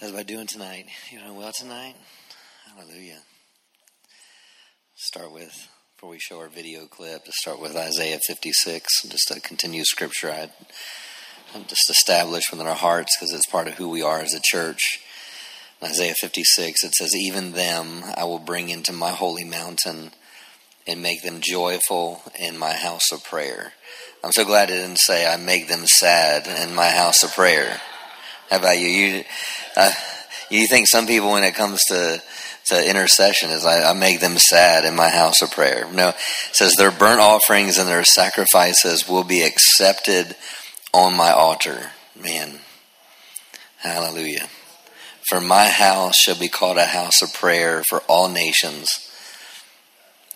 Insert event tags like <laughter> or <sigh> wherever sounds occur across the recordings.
How's everybody doing tonight? You doing well tonight? Hallelujah. Start with, before we show our video clip, to start with Isaiah 56, just a continued scripture I just established within our hearts because it's part of who we are as a church. Isaiah 56, it says, Even them I will bring into my holy mountain and make them joyful in my house of prayer. I'm so glad it didn't say I make them sad in my house of prayer. How about you? You, uh, you think some people, when it comes to to intercession, is I, I, make them sad in my house of prayer. No, it says their burnt offerings and their sacrifices will be accepted on my altar. Man, hallelujah. For my house shall be called a house of prayer for all nations.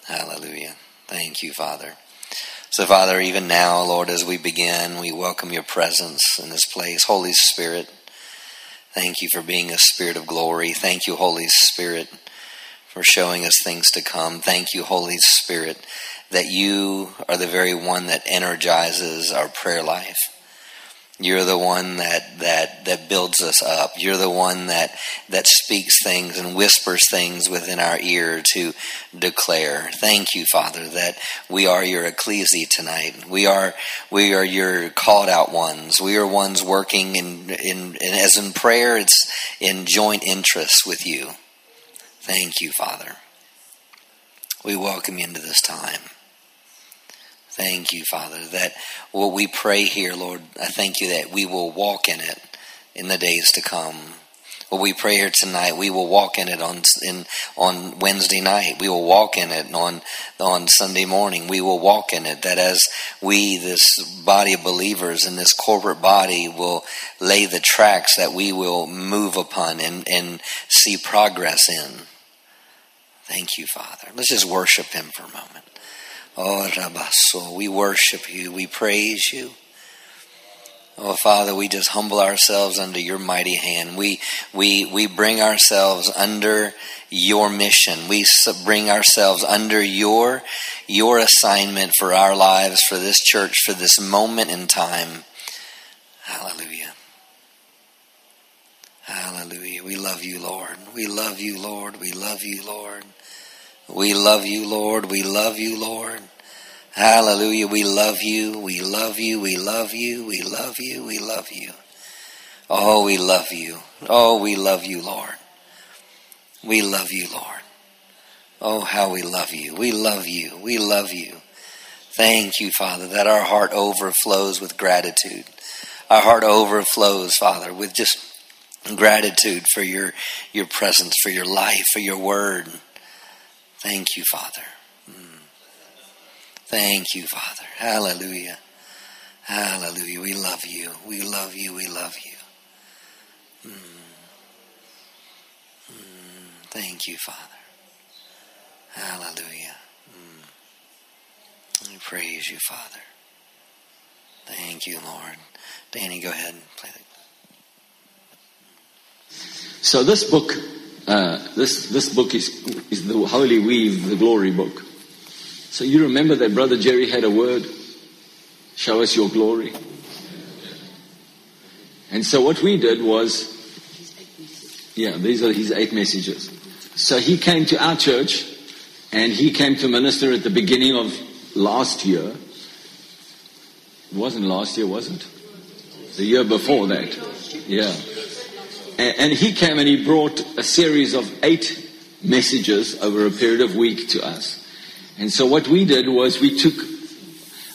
Hallelujah. Thank you, Father. So, Father, even now, Lord, as we begin, we welcome your presence in this place. Holy Spirit, Thank you for being a spirit of glory. Thank you, Holy Spirit, for showing us things to come. Thank you, Holy Spirit, that you are the very one that energizes our prayer life. You're the one that, that, that builds us up. You're the one that, that speaks things and whispers things within our ear to declare. Thank you, Father, that we are your ecclesia tonight. We are, we are your called out ones. We are ones working in, in, in as in prayer, it's in joint interest with you. Thank you, Father. We welcome you into this time. Thank you, Father, that what we pray here, Lord, I thank you that we will walk in it in the days to come. What we pray here tonight, we will walk in it on in on Wednesday night. We will walk in it on on Sunday morning. We will walk in it. That as we, this body of believers in this corporate body, will lay the tracks that we will move upon and and see progress in. Thank you, Father. Let's just worship Him for a moment. Oh, Rabaso, we worship you, we praise you. Oh, Father, we just humble ourselves under your mighty hand. We, we, we bring ourselves under your mission. We bring ourselves under your, your assignment for our lives, for this church, for this moment in time. Hallelujah. Hallelujah. We love you, Lord. We love you, Lord. We love you, Lord. We love you, Lord. We love you, Lord. Hallelujah. We love you. We love you. We love you. We love you. We love you. Oh, we love you. Oh, we love you, Lord. We love you, Lord. Oh, how we love you. We love you. We love you. Thank you, Father, that our heart overflows with gratitude. Our heart overflows, Father, with just gratitude for your, your presence, for your life, for your word. Thank you, Father. Mm. Thank you, Father. Hallelujah. Hallelujah. We love you. We love you. We love you. Mm. Mm. Thank you, Father. Hallelujah. We praise you, Father. Thank you, Lord. Danny, go ahead and play that. So this book uh, this, this book is, is the Holy Weave, the glory book. So you remember that Brother Jerry had a word, show us your glory. And so what we did was, yeah, these are his eight messages. So he came to our church and he came to minister at the beginning of last year. It wasn't last year, was it? The year before that. Yeah. And he came and he brought a series of eight messages over a period of week to us. And so what we did was we took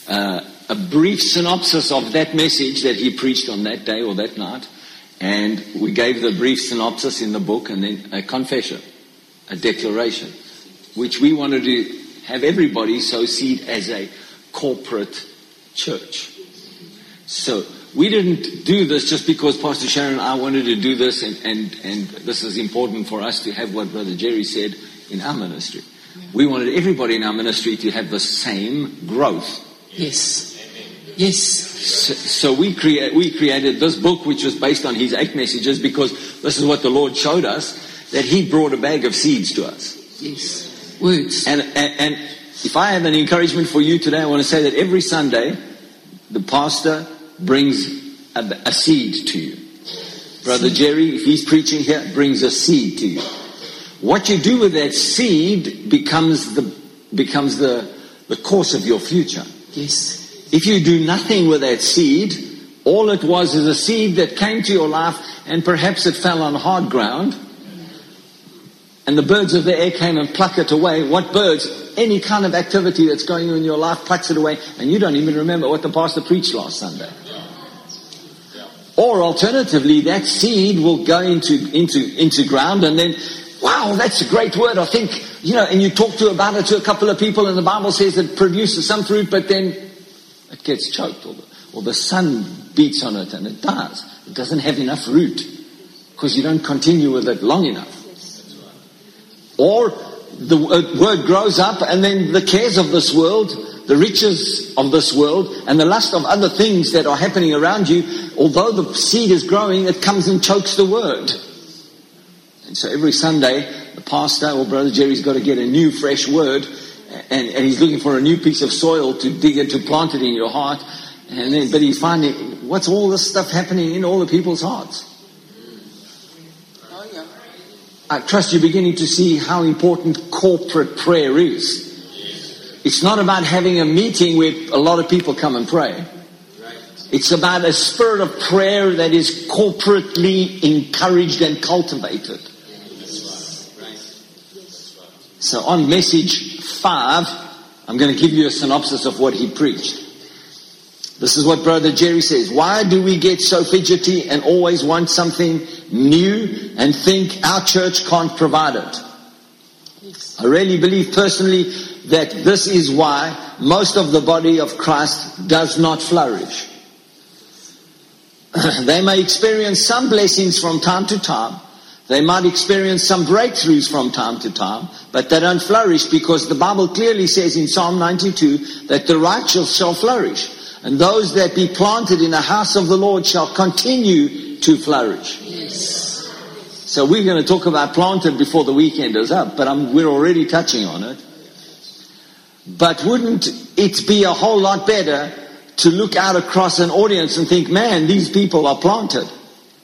uh, a brief synopsis of that message that he preached on that day or that night, and we gave the brief synopsis in the book and then a confession, a declaration, which we wanted to have everybody so see it as a corporate church. So we didn't do this just because Pastor Sharon and I wanted to do this, and, and, and this is important for us to have what Brother Jerry said in our ministry. We wanted everybody in our ministry to have the same growth. Yes. Yes. So, so we, create, we created this book, which was based on his eight messages, because this is what the Lord showed us that he brought a bag of seeds to us. Yes. Words. And, and, and if I have an encouragement for you today, I want to say that every Sunday, the pastor brings a, a seed to you. Brother Jerry, if he's preaching here, brings a seed to you. What you do with that seed becomes the becomes the, the course of your future. Yes. If you do nothing with that seed, all it was is a seed that came to your life and perhaps it fell on hard ground. And the birds of the air came and pluck it away. What birds? Any kind of activity that's going on in your life plucks it away, and you don't even remember what the pastor preached last Sunday. Or alternatively, that seed will go into, into, into ground and then, wow, that's a great word. I think, you know, and you talk to about it to a couple of people and the Bible says it produces some fruit, but then it gets choked or the, or the sun beats on it and it dies. It doesn't have enough root because you don't continue with it long enough. Or the uh, word grows up and then the cares of this world, the riches of this world, and the lust of other things that are happening around you, although the seed is growing, it comes and chokes the word. And so every Sunday, the pastor or Brother Jerry's got to get a new, fresh word, and, and he's looking for a new piece of soil to dig it, to plant it in your heart. And then, but he's finding, what's all this stuff happening in all the people's hearts? I trust you're beginning to see how important corporate prayer is. It's not about having a meeting where a lot of people come and pray. It's about a spirit of prayer that is corporately encouraged and cultivated. So on message five, I'm going to give you a synopsis of what he preached. This is what Brother Jerry says. Why do we get so fidgety and always want something new and think our church can't provide it? I really believe personally that this is why most of the body of Christ does not flourish. <clears throat> they may experience some blessings from time to time. They might experience some breakthroughs from time to time, but they don't flourish because the Bible clearly says in Psalm 92 that the righteous shall flourish. And those that be planted in the house of the Lord shall continue to flourish. Yes. So we're going to talk about planted before the weekend is up, but I'm, we're already touching on it. But wouldn't it be a whole lot better to look out across an audience and think, man, these people are planted.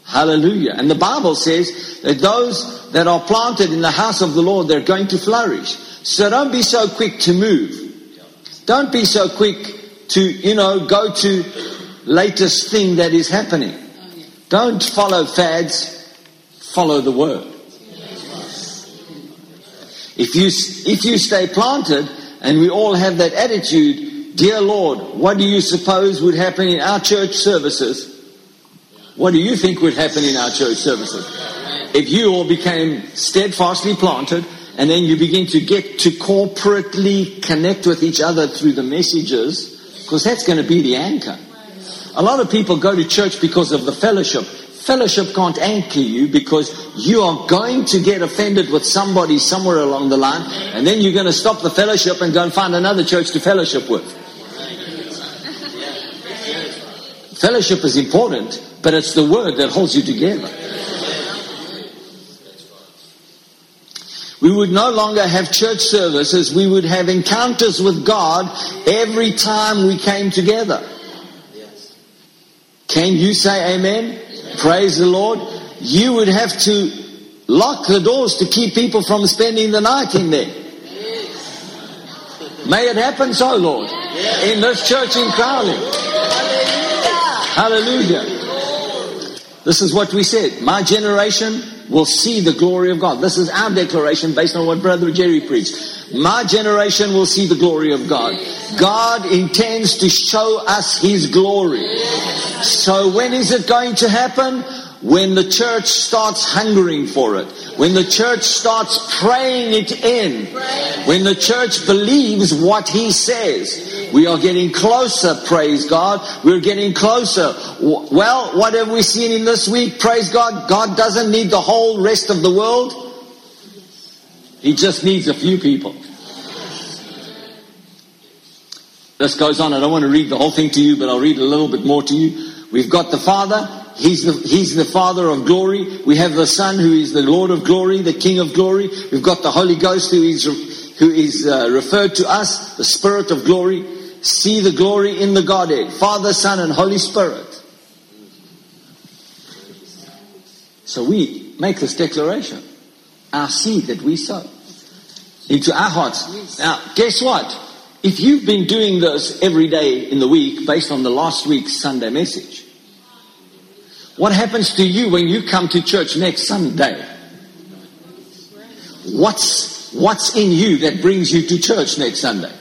Hallelujah. And the Bible says that those that are planted in the house of the Lord, they're going to flourish. So don't be so quick to move. Don't be so quick to, you know, go to latest thing that is happening. Don't follow fads, follow the word. If you, if you stay planted and we all have that attitude, dear Lord, what do you suppose would happen in our church services? What do you think would happen in our church services? If you all became steadfastly planted and then you begin to get to corporately connect with each other through the messages, because that's going to be the anchor. A lot of people go to church because of the fellowship. Fellowship can't anchor you because you are going to get offended with somebody somewhere along the line, and then you're going to stop the fellowship and go and find another church to fellowship with. Fellowship is important, but it's the word that holds you together. We would no longer have church services. We would have encounters with God every time we came together. Can you say amen? Praise the Lord. You would have to lock the doors to keep people from spending the night in there. May it happen so, Lord. In this church in Crowley. Hallelujah. This is what we said. My generation will see the glory of God. This is our declaration based on what Brother Jerry preached. My generation will see the glory of God. God intends to show us His glory. So when is it going to happen? When the church starts hungering for it. When the church starts praying it in. When the church believes what He says. We are getting closer, praise God. We're getting closer. Well, what have we seen in this week? Praise God. God doesn't need the whole rest of the world. He just needs a few people. This goes on. I don't want to read the whole thing to you, but I'll read a little bit more to you. We've got the Father. He's the, he's the Father of glory. We have the Son who is the Lord of glory, the King of glory. We've got the Holy Ghost who is, who is uh, referred to us, the Spirit of glory. See the glory in the Godhead, Father, Son, and Holy Spirit. So we make this declaration. Our seed that we sow into our hearts. Now, guess what? If you've been doing this every day in the week based on the last week's Sunday message, what happens to you when you come to church next Sunday? What's, what's in you that brings you to church next Sunday?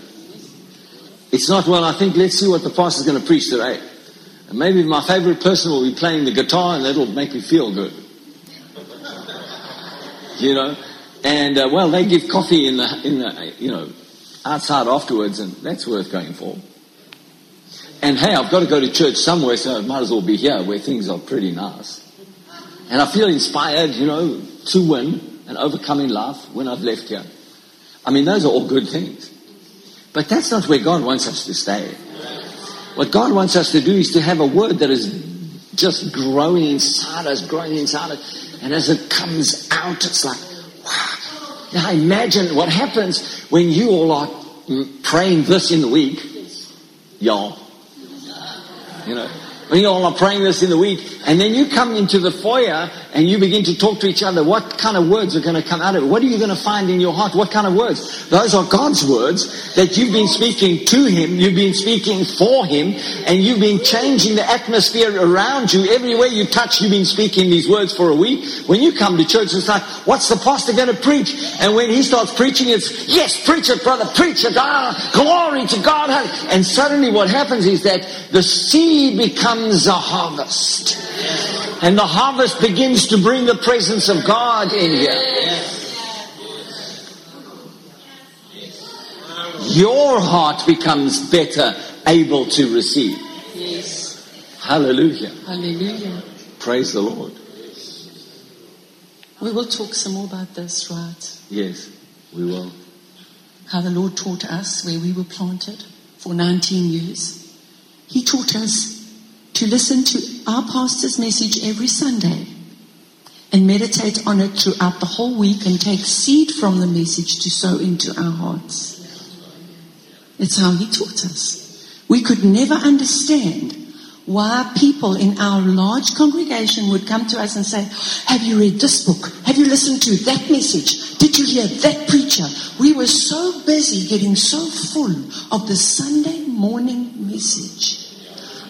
It's not, well, I think let's see what the pastor's going to preach today. And maybe my favorite person will be playing the guitar and that'll make me feel good. You know? And, uh, well, they give coffee in the, in the, you know, outside afterwards and that's worth going for. And hey, I've got to go to church somewhere, so I might as well be here where things are pretty nice. And I feel inspired, you know, to win and overcome in life when I've left here. I mean, those are all good things. But that's not where God wants us to stay. What God wants us to do is to have a word that is just growing inside us, growing inside us. And as it comes out, it's like, wow. Now imagine what happens when you all are praying this in the week. Y'all. You know, you all are praying this in the week, and then you come into the foyer and you begin to talk to each other, what kind of words are going to come out of it? What are you going to find in your heart? What kind of words? Those are God's words that you've been speaking to Him, you've been speaking for Him, and you've been changing the atmosphere around you. Everywhere you touch, you've been speaking these words for a week. When you come to church, it's like, what's the pastor going to preach? And when he starts preaching, it's, yes, preach it, brother, preach it. Ah, glory to God. And suddenly what happens is that the seed becomes a harvest. And the harvest begins to bring the presence of God in here. Your heart becomes better able to receive. Yes. Hallelujah. Hallelujah. Praise the Lord. We will talk some more about this, right? Yes, we will. How the Lord taught us where we were planted for 19 years. He taught us to listen to our pastor's message every Sunday and meditate on it throughout the whole week and take seed from the message to sow into our hearts. It's how he taught us. We could never understand why people in our large congregation would come to us and say, have you read this book? Have you listened to that message? Did you hear that preacher? We were so busy getting so full of the Sunday morning message.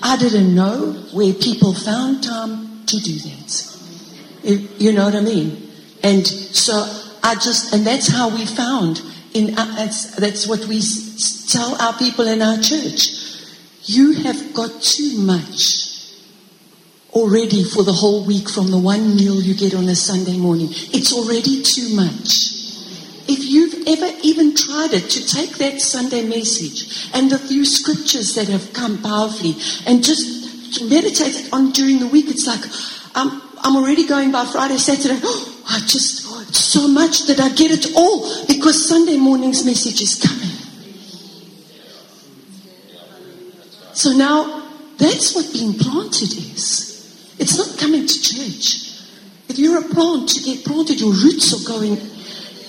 I didn't know where people found time to do that. You know what I mean? And so I just, and that's how we found in, uh, that's, that's what we tell our people in our church. You have got too much already for the whole week from the one meal you get on a Sunday morning. It's already too much. If you've ever even tried it to take that Sunday message and the few scriptures that have come powerfully and just meditate on during the week, it's like, um, I'm already going by Friday, Saturday. <gasps> I just, oh, so much that I get it all because Sunday morning's message is coming. So now that's what being planted is. It's not coming to church. If you're a plant, to get planted, your roots are going.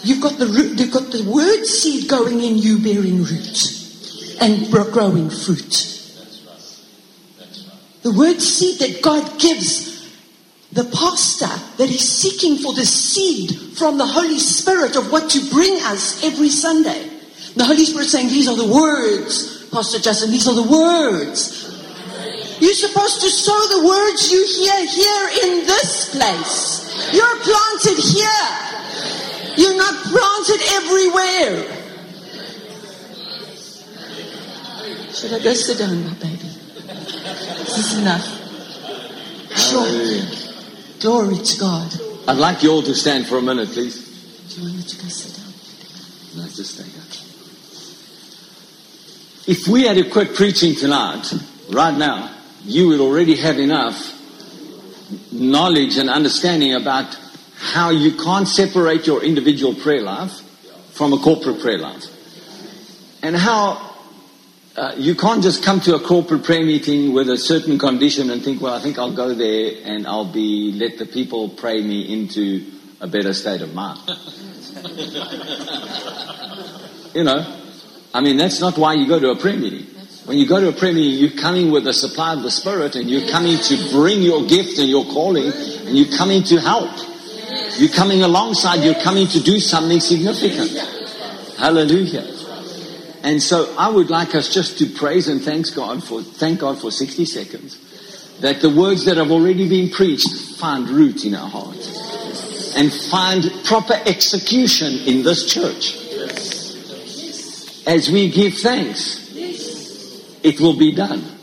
You've got the root, you've got the word seed going in you, bearing root and growing fruit. The word seed that God gives the pastor that is seeking for the seed from the Holy Spirit of what to bring us every Sunday. The Holy Spirit saying, These are the words, Pastor Justin, these are the words. You're supposed to sow the words you hear here in this place. You're planted here. You're not planted everywhere. Should I go sit down, my baby? Is This is enough. Sure. Glory to God. I'd like you all to stand for a minute, please. Do you want me to go sit down? No, just stay here. If we had to quit preaching tonight, right now, you would already have enough knowledge and understanding about how you can't separate your individual prayer life from a corporate prayer life. And how uh, you can't just come to a corporate prayer meeting with a certain condition and think, well, I think I'll go there and I'll be, let the people pray me into a better state of mind. <laughs> you know, I mean, that's not why you go to a prayer meeting. When you go to a prayer meeting, you're coming with a supply of the Spirit and you're coming to bring your gift and your calling and you're coming to help. You're coming alongside, you're coming to do something significant. Hallelujah. And so I would like us just to praise and thank God for, thank God for 60 seconds that the words that have already been preached find root in our hearts and find proper execution in this church. As we give thanks, it will be done.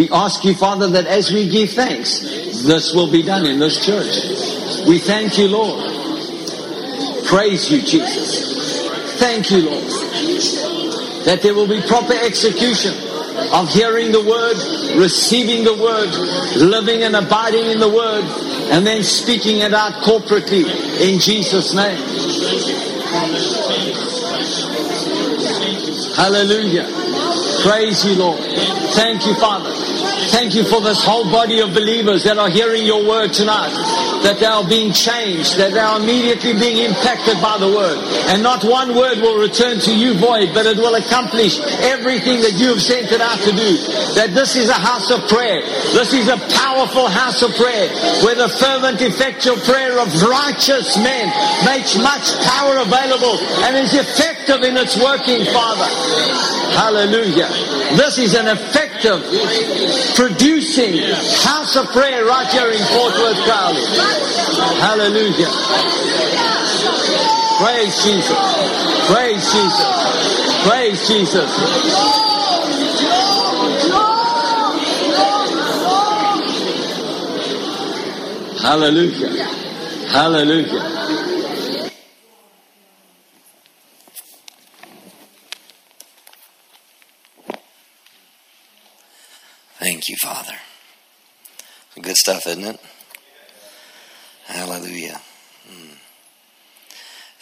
We ask you, Father, that as we give thanks, this will be done in this church. We thank you, Lord. Praise you, Jesus. Thank you, Lord. That there will be proper execution of hearing the word, receiving the word, living and abiding in the word, and then speaking it out corporately in Jesus' name. Hallelujah. Praise you, Lord. Thank you, Father. Thank you for this whole body of believers that are hearing your word tonight that they are being changed, that they are immediately being impacted by the word. And not one word will return to you void, but it will accomplish everything that you have sent it out to do. That this is a house of prayer. This is a powerful house of prayer where the fervent, effectual prayer of righteous men makes much power available and is effective in its working, Father. Hallelujah. This is an effective, producing house of prayer right here in Fort Worth Crowley. Hallelujah. Praise Jesus. Praise Jesus. Praise Jesus. Hallelujah. Hallelujah. Thank you, Father. Good stuff, isn't it? Hallelujah. Hmm.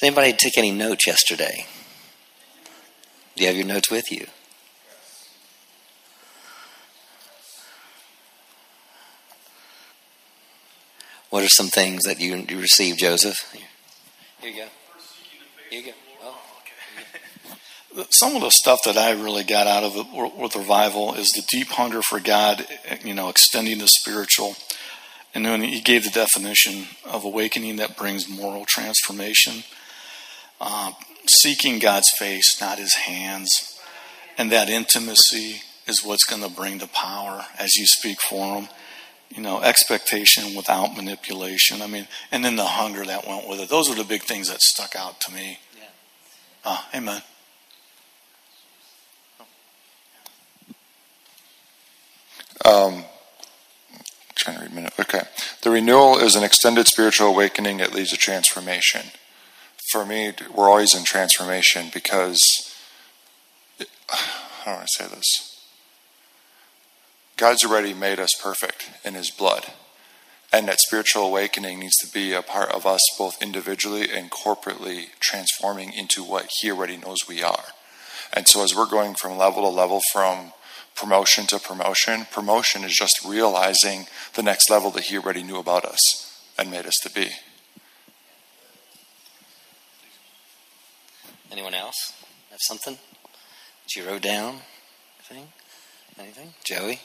Did anybody take any notes yesterday? Do you have your notes with you? What are some things that you, you received, Joseph? Here you go. Here you go. Some of the stuff that I really got out of it with revival is the deep hunger for God, you know, extending the spiritual. And then he gave the definition of awakening that brings moral transformation, uh, seeking God's face, not his hands. And that intimacy is what's going to bring the power as you speak for him. You know, expectation without manipulation. I mean, and then the hunger that went with it. Those are the big things that stuck out to me. Yeah. Uh, amen. Um, trying to read minute. Okay. The renewal is an extended spiritual awakening that leads to transformation. For me, we're always in transformation because, <sighs> how do I say this? God's already made us perfect in His blood. And that spiritual awakening needs to be a part of us both individually and corporately transforming into what He already knows we are. And so, as we're going from level to level, from promotion to promotion, promotion is just realizing the next level that He already knew about us and made us to be. Anyone else have something that you wrote down? Anything? Anything? Joey?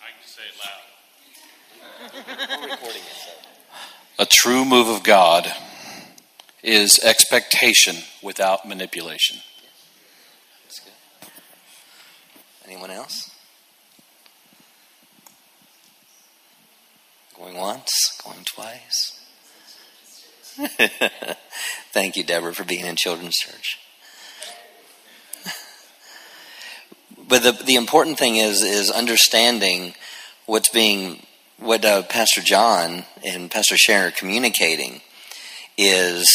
I can say it loud. We're <laughs> recording it. So. A true move of God is expectation without manipulation. That's good. Anyone else? Going once, going twice. <laughs> Thank you, Deborah, for being in children's church. <laughs> but the the important thing is is understanding what's being what uh, Pastor John and Pastor Sharon are communicating is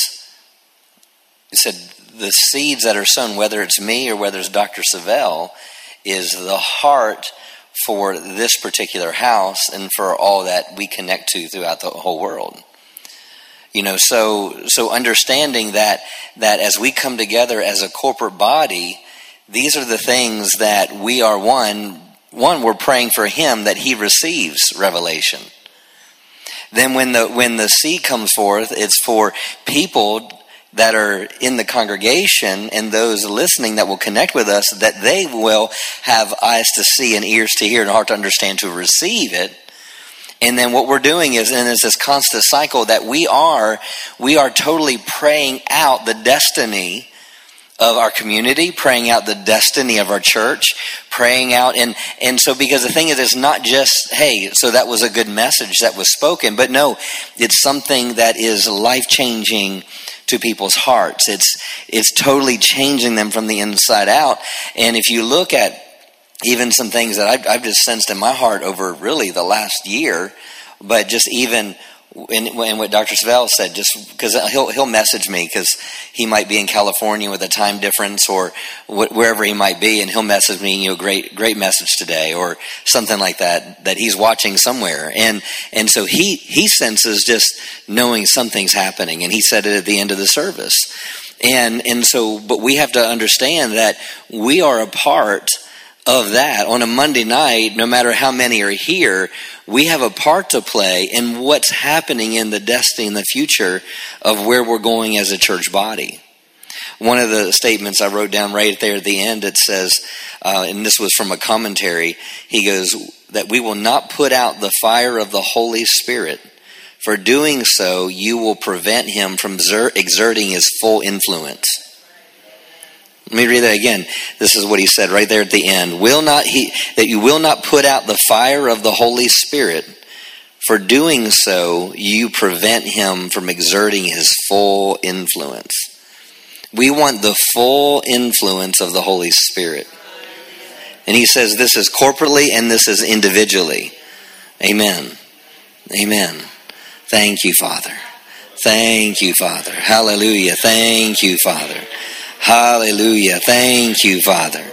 he said the seeds that are sown, whether it's me or whether it's Dr. Savelle, is the heart for this particular house and for all that we connect to throughout the whole world. You know, so so understanding that that as we come together as a corporate body, these are the things that we are one one we're praying for him that he receives revelation. Then when the when the seed comes forth, it's for people that are in the congregation and those listening that will connect with us that they will have eyes to see and ears to hear and heart to understand to receive it. And then what we're doing is and it's this constant cycle that we are we are totally praying out the destiny of our community, praying out the destiny of our church, praying out and and so because the thing is it's not just hey, so that was a good message that was spoken, but no, it's something that is life-changing to people's hearts. It's it's totally changing them from the inside out. And if you look at even some things that I've, I've just sensed in my heart over really the last year, but just even and, and what Dr. Savelle said, just because he'll he'll message me because he might be in California with a time difference or wh- wherever he might be, and he'll message me, you know, great great message today or something like that that he's watching somewhere, and and so he he senses just knowing something's happening, and he said it at the end of the service, and and so but we have to understand that we are a part of that on a Monday night, no matter how many are here, we have a part to play in what's happening in the destiny and the future of where we're going as a church body. One of the statements I wrote down right there at the end, it says, uh, and this was from a commentary, he goes, that we will not put out the fire of the Holy Spirit. For doing so, you will prevent him from exerting his full influence. Let me read that again. This is what he said right there at the end. Will not he that you will not put out the fire of the Holy Spirit. For doing so, you prevent him from exerting his full influence. We want the full influence of the Holy Spirit. And he says this is corporately and this is individually. Amen. Amen. Thank you, Father. Thank you, Father. Hallelujah. Thank you, Father. Hallelujah. Thank you, Father.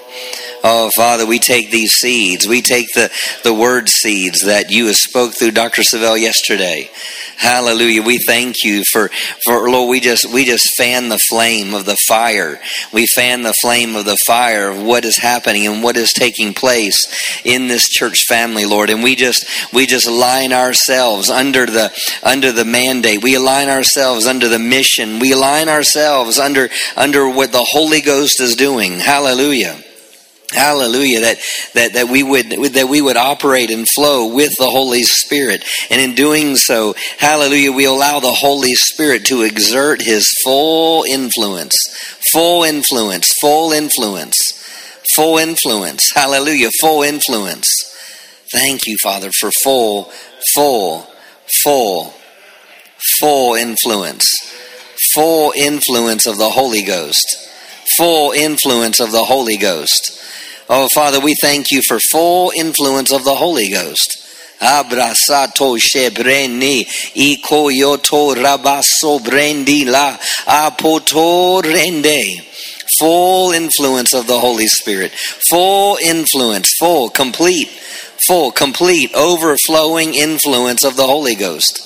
Oh, Father, we take these seeds. We take the, the word seeds that you spoke through Dr. Savelle yesterday. Hallelujah. We thank you for, for Lord, we just, we just fan the flame of the fire. We fan the flame of the fire of what is happening and what is taking place in this church family, Lord. And we just, we just line ourselves under the, under the mandate. We align ourselves under the mission. We align ourselves under, under what the Holy Ghost is doing. Hallelujah. Hallelujah. That, that, that we would, that we would operate and flow with the Holy Spirit. And in doing so, hallelujah, we allow the Holy Spirit to exert his full influence, full influence, full influence, full influence. Hallelujah. Full influence. Thank you, Father, for full, full, full, full influence. Full influence of the Holy Ghost. Full influence of the Holy Ghost. Oh, Father, we thank you for full influence of the Holy Ghost. Abrasato shebreni ikoyoto rabaso brendi la apoto rende. Full influence of the Holy Spirit. Full influence, full, complete, full, complete, overflowing influence of the Holy Ghost.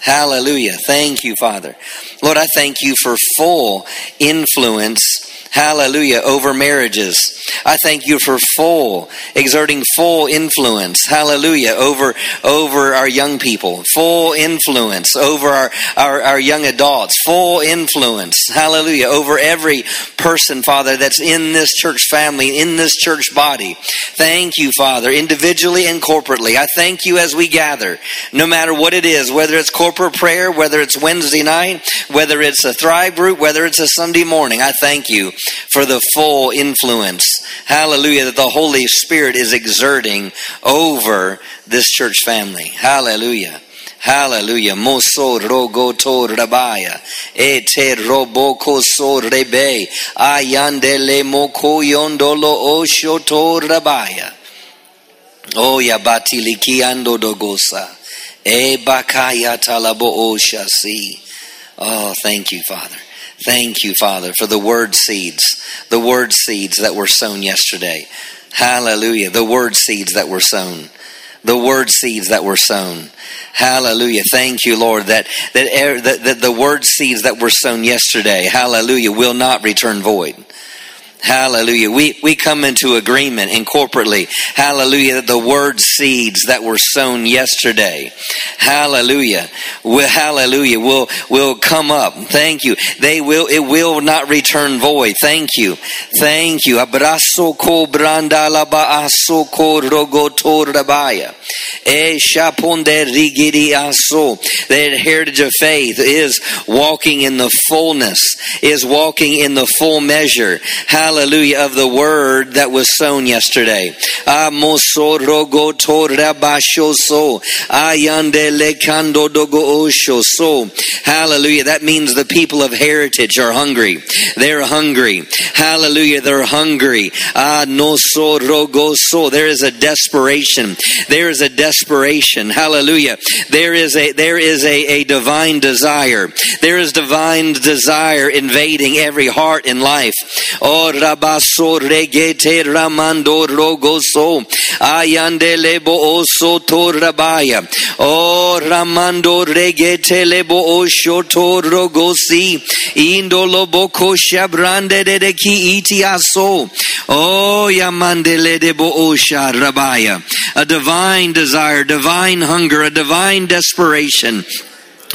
Hallelujah. Thank you, Father. Lord, I thank you for full influence hallelujah, over marriages. I thank you for full, exerting full influence, hallelujah, over, over our young people, full influence over our, our, our young adults, full influence, hallelujah, over every person, Father, that's in this church family, in this church body. Thank you, Father, individually and corporately. I thank you as we gather, no matter what it is, whether it's corporate prayer, whether it's Wednesday night, whether it's a Thrive group, whether it's a Sunday morning. I thank you for the full influence, hallelujah, that the Holy Spirit is exerting over this church family. Hallelujah. Hallelujah. Moso rogo to rabaya. Ete roboko so rebe. Ayandele moko yondolo osho to rabaya. Oh yabatiliki ando dogosa. E bakaya talabo oshasi. Oh, thank you, Father. Thank you, Father, for the word seeds, the word seeds that were sown yesterday. Hallelujah. The word seeds that were sown. The word seeds that were sown. Hallelujah. Thank you, Lord, that, that, er, that, that the word seeds that were sown yesterday, hallelujah, will not return void. Hallelujah. We, we come into agreement and corporately. Hallelujah. The word seeds that were sown yesterday. Hallelujah. Will, hallelujah. Will, will come up. Thank you. They will, it will not return void. Thank you. Thank you. Abraso ko brandala baaso rogotor rabaya. The heritage of faith is walking in the fullness, is walking in the full measure. Hallelujah of the word that was sown yesterday. Hallelujah. That means the people of heritage are hungry. They're hungry. Hallelujah. They're hungry. There is a desperation. There a desperation. Hallelujah. There is a there is a, a divine desire. There is divine desire invading every heart in life. Oh, rabaso regete ramando rogoso ayande lebo oso torabaya o oh, ramando regete lebo osho rogosi indolo boko shabrande de ki itiaso o oh, yamande debo osha rabaya a divine desire divine hunger a divine desperation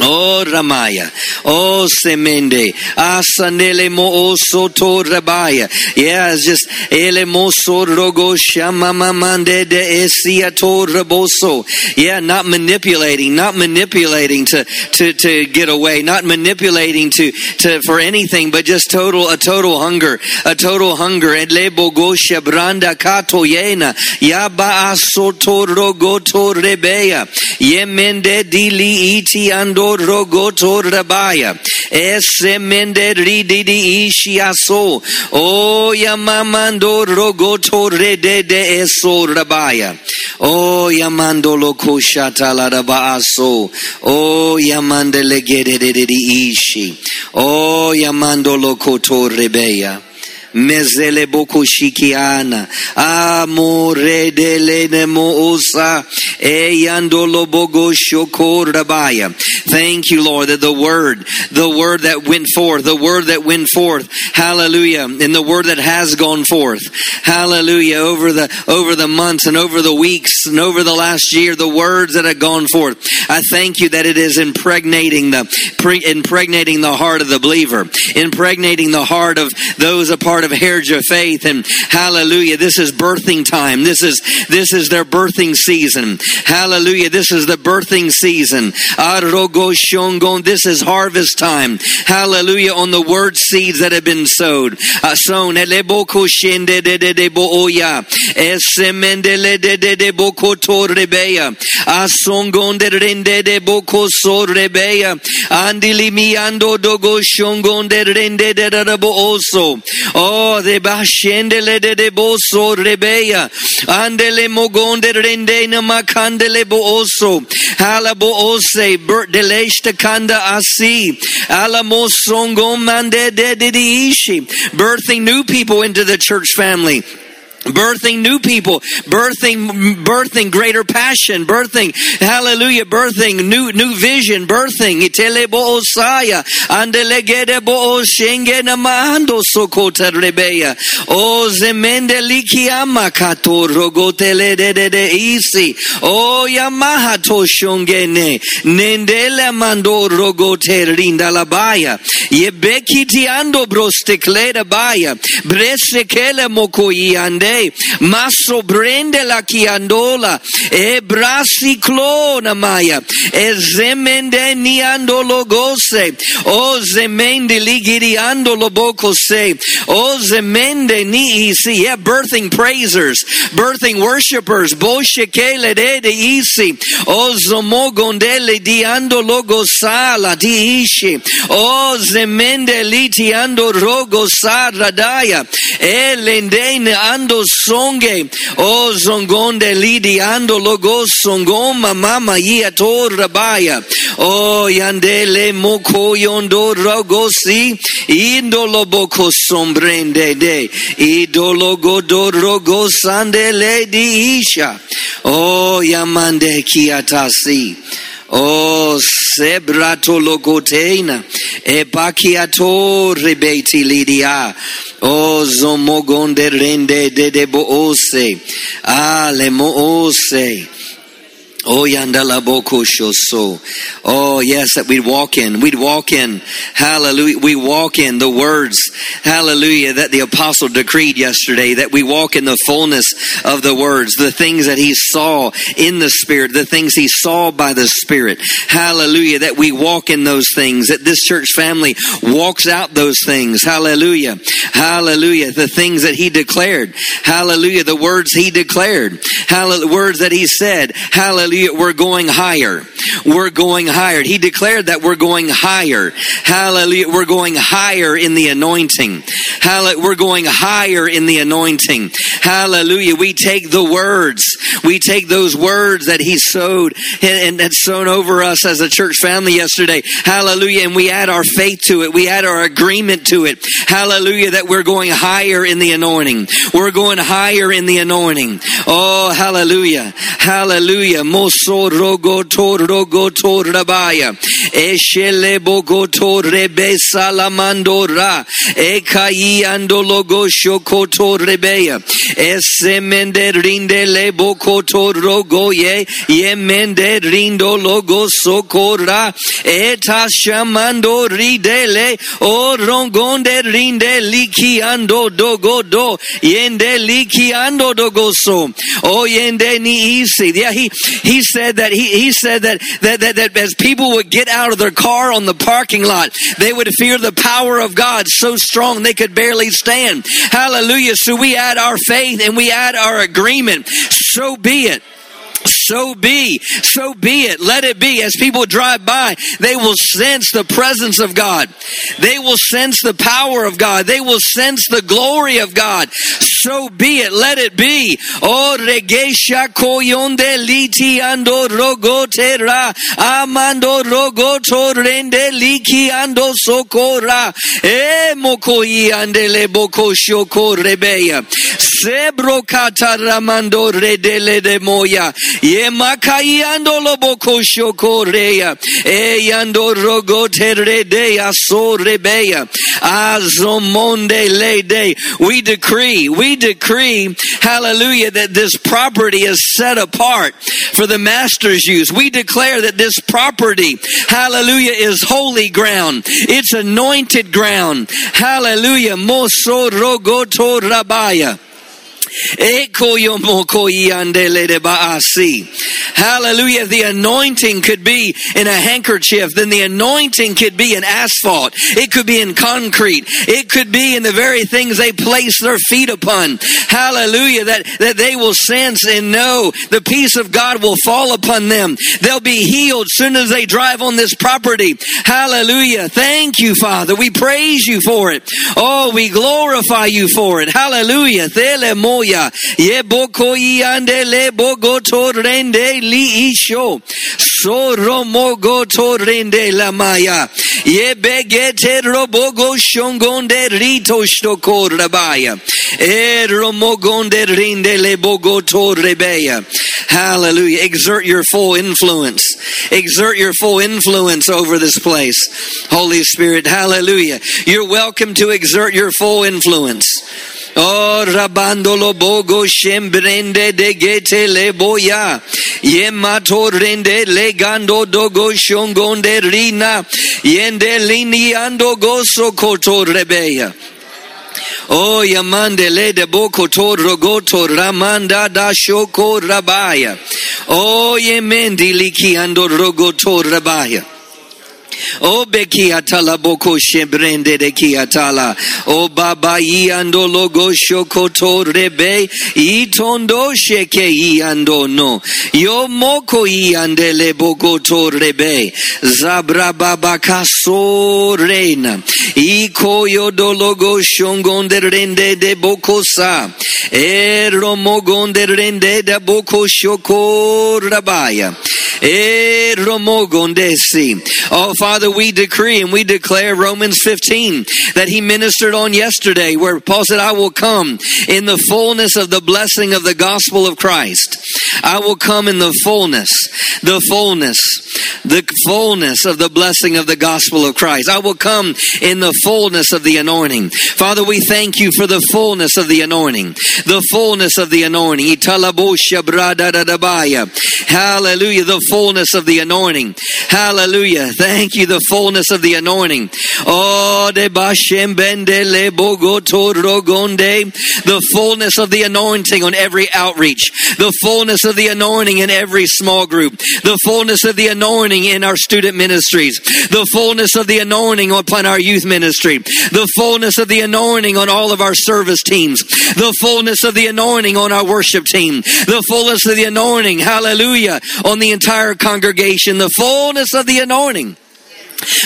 Oh Ramaya, oh Semende, Asanele mo soto Rabaya. Yeah, it's just ele mo rogo shamamamande de esiato raboso. Yeah, not manipulating, not manipulating to, to, to get away, not manipulating to, to for anything, but just total a total hunger, a total hunger. And lebo gosha branda kato yena, yaba asoto rogo to rebeya, yemende dili iti ando rogoto rabaya. Ese mende rididi ishiaso. O yamamando rogoto rede de eso rabaya. O yamando lo koshata la rabaaso. O yamande de ishi. O yamando lo koto rebeya mezele boko shikiana. Amore delene moosa eyandolo bogo shokorabaya thank you lord that the word the word that went forth the word that went forth. Hallelujah. And the word that has gone forth. Hallelujah. Over the over the months and over the weeks and over the last year the words that have gone forth. I thank you that it is impregnating the impregnating the heart of the believer. Impregnating the heart of those a part of Heritage of Faith. And hallelujah, this is birthing time. This is this is their birthing season. Hallelujah, this is the birthing season. This is harvest time. Hallelujah, on the word seeds that have been sowed. Uh, sown. Asongonde Oh, de de de boso rebeya. Andele mogonde rende na makandele bo oso. Halabo ose bert deleshta kanda asi. Alamo songo mande de de ishi. Birthing new people into the church family birthing new people. Birthing birthing greater passion. Birthing hallelujah. Birthing new new vision. Birthing itelebo osaya. Andelegede bo shengena mando sokota rebeya o zemende likiama kato rogotele de de de isi. O yamaha shongene nendele mando rogote rinda labaya yebekiti ando brostekleda baya. Bresekele mokoyi ande Maso Brende la Chiandola, E Brasi Clona Maya, E Zemende Niandolo Gose, O Zemende Ligiriandolo Bocose, O Zemende Ni Isi, yeah, birthing praisers, birthing worshipers, Boshekele de de Isi, O Zomogondele Diandolo Gosala di Ishi, O Zemende Litiando Rogo Sadradaya, E Lendene Ando songe o zongonde lidiando logo songoma mama ia torabaya o yandele moko yondo rogosi. Indo loboko sombrende de. Idologo do rogo sande di isha. O yamande kiatasi Oh, sebrato logoteina. E bakiato rebeti lidia. Oh, zomogonde rende de debo ose. Ale mo ose. Oh, yandala boko shoso. Oh, yes, that we'd walk in. We'd walk in. Hallelujah. We walk in the words. Hallelujah. That the apostle decreed yesterday. That we walk in the fullness of the words. The things that he saw in the spirit. The things he saw by the spirit. Hallelujah. That we walk in those things. That this church family walks out those things. Hallelujah. Hallelujah. The things that he declared. Hallelujah. The words he declared. Hallelujah. The words that he said. Hallelujah. We're going higher. We're going higher. He declared that we're going higher. Hallelujah. We're going higher in the anointing. Hallelujah. We're going higher in the anointing. Hallelujah. We take the words. We take those words that he sowed and, and sown over us as a church family yesterday. Hallelujah. And we add our faith to it. We add our agreement to it. Hallelujah. That we're going higher in the anointing. We're going higher in the anointing. Oh, hallelujah. Hallelujah. Moso rogo tor rogo tor rabaya. Eshele bogo tor rebe salamando ra. Ekai ando logo shoko tor rebeya. Esemende rinde le boko tor rogo ye. Ye mende rindo logo sokora. Eta shamando ridele. O rongonde rinde liki ando dogo do. Yende liki ando dogo so. O yende ni isi. Yeah, he, said that he, he said that, that, that, that as people would get out of their car on the parking lot, they would fear the power of God so strong they could barely stand. Hallelujah. So we add our faith and we add our agreement. So be it. So be, so be it. Let it be. As people drive by, they will sense the presence of God. They will sense the power of God. They will sense the glory of God. So be it. Let it be. Oh, regesha koyonde liti ando rogotera amando rogoto rende liki ando sokora e mokoi andele boko shoko rebeya sebro kataramando redele de moya loboko azomonde we decree we decree hallelujah that this property is set apart for the master's use. We declare that this property hallelujah is holy ground. It's anointed ground. Hallelujah. Moso rogoto rabaya Hallelujah. The anointing could be in a handkerchief, then the anointing could be in asphalt. It could be in concrete. It could be in the very things they place their feet upon. Hallelujah. That, that they will sense and know the peace of God will fall upon them. They'll be healed soon as they drive on this property. Hallelujah. Thank you, Father. We praise you for it. Oh, we glorify you for it. Hallelujah. Moya. Ye boko ande le bogo to rende li isho. So romo go to rende la maya. Ye begete robogo shongonde rito shtoko rabaya e romo gonde rende le bogo to rebeya hallelujah. Exert your full influence. Exert your full influence over this place. Holy spirit hallelujah. You're welcome to exert your full influence Oh, rabandolo bogo shembrende de gete le boya. Yemato rende legando dogo shongonde rina. Yende lini ando goso koto rebeya. Oh, yamande le de boko to rogoto ramanda da shoko rabaya. Oh, yemendi liki ando rogoto rabaya. O beki atala boko shebrende de ki atala. O baba i ando logo shokoto rebe i tondo sheke i ando no. Yo moko i andele boko to rebe. Zabra baba kaso reina. I koyo do logo shongonde rende de boko sa. E romogonde rende de boko shoko rabaya. E romogondesi. Oh, Father, we decree and we declare Romans 15 that he ministered on yesterday, where Paul said, I will come in the fullness of the blessing of the gospel of Christ. I will come in the fullness, the fullness. the fullness of the blessing of the gospel of Christ. I will come in the fullness of the anointing. Father, we thank you for the fullness of the anointing. The fullness of the anointing. Hallelujah. The fullness of the anointing. Hallelujah. Thank you. The fullness of the anointing. Oh, de bashem. The fullness of the anointing on every outreach. The fullness of the anointing in every small group. The fullness of the anointing in our student ministries. The fullness of the anointing upon our youth ministry. The fullness of the anointing on all of our service teams. The fullness of the anointing on our worship team. The fullness of the anointing, hallelujah, on the entire congregation. The fullness of the anointing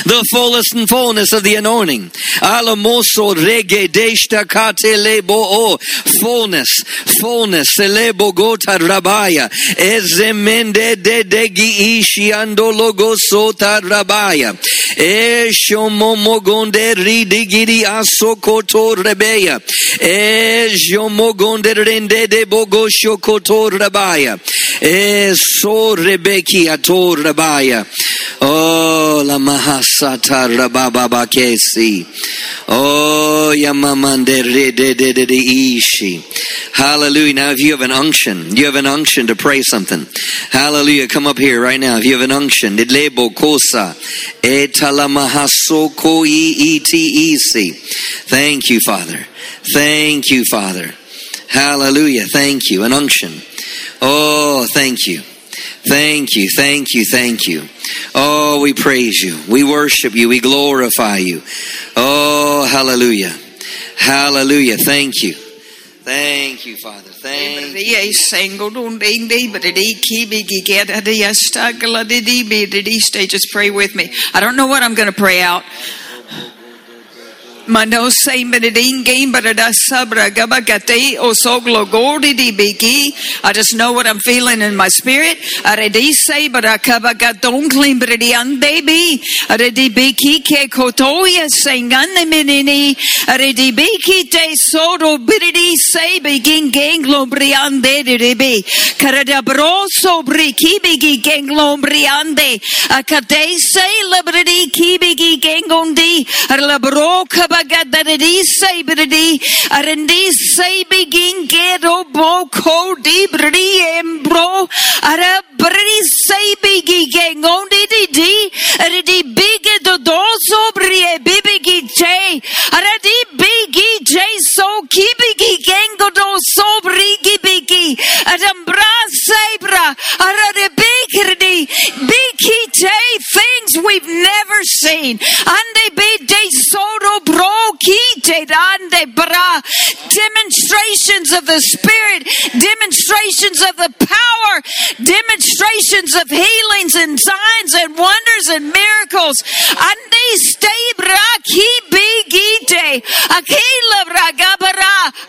the fullest and fullness of the anointing. Alamoso rege deshta kate lebo o. Fullness, fullness. Selebo gota rabaya. Ezemende de degi ishi andologo sota rabaya. Eshomomogonde ridigiri asokoto rebeya. Eshomogonde rende de bogo shokoto rabaya eso rebeki ator rabaya. Oh la mahasata rababa kesi. Oh yamamande rede de de de ishi. Hallelujah. Now if you have an unction you have an unction to pray something. Hallelujah. Come up here right now. If you have an unction idlebo kosa. Etalamahaso koi iti isi thank you father. Thank you father hallelujah thank you an unction oh thank you Thank you, thank you, thank you. Oh, we praise you. We worship you. We glorify you. Oh, hallelujah. Hallelujah. Thank you. Thank you, Father. Thank you. Just pray with me. I don't know what I'm going to pray out. Mano say mediding but a sabra gabagate o soglo gordi di biki. I just know what I'm feeling in my spirit. Say begin ganglo briande de be. Karada broso briki bigi ganglo briande. Akade say liberty kibigi gangondi. Arlabro bagadadi say begin gero boko di bridi embro ara bridi say bigi gangondi di di aradi big do dozo brie bibigi che aradi bigi che so kibigi gango do so brigi bigi adambra sabra arade bigri bigi che things we've never seen. Ande be de sodo bro bra. Demonstrations of the spirit demonstrations of the power demonstrations of healings and signs and wonders and miracles.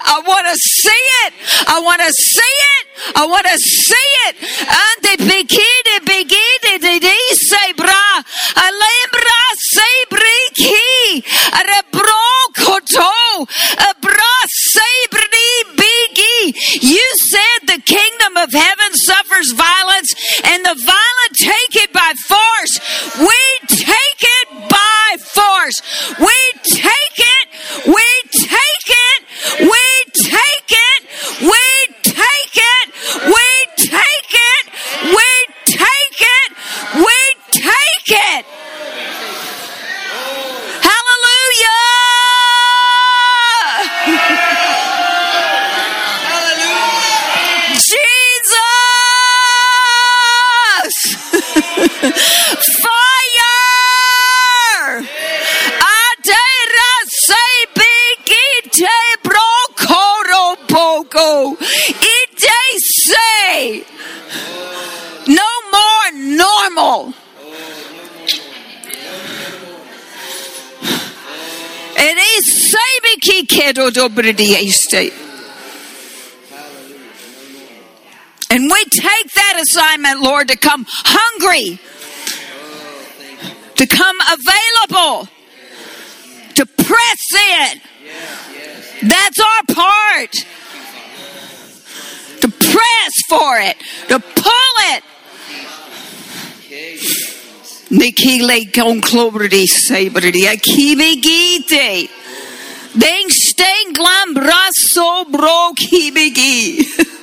I want to see it. I want to see it. I want to see it. Ande bigide bigide de say bra. Alembra say briki rebro koto. Bra say bigi you said the kingdom of heaven suffers violence and the violent take it by force. We take it by force. We take it. We dobridi. And we take that assignment, Lord, to come hungry, to come available, to press in. That's our part. To press for it, to pull it. Nikile conclobrity sabrity. Akibigite. Deng steng glam brasso bro kibigi. <laughs>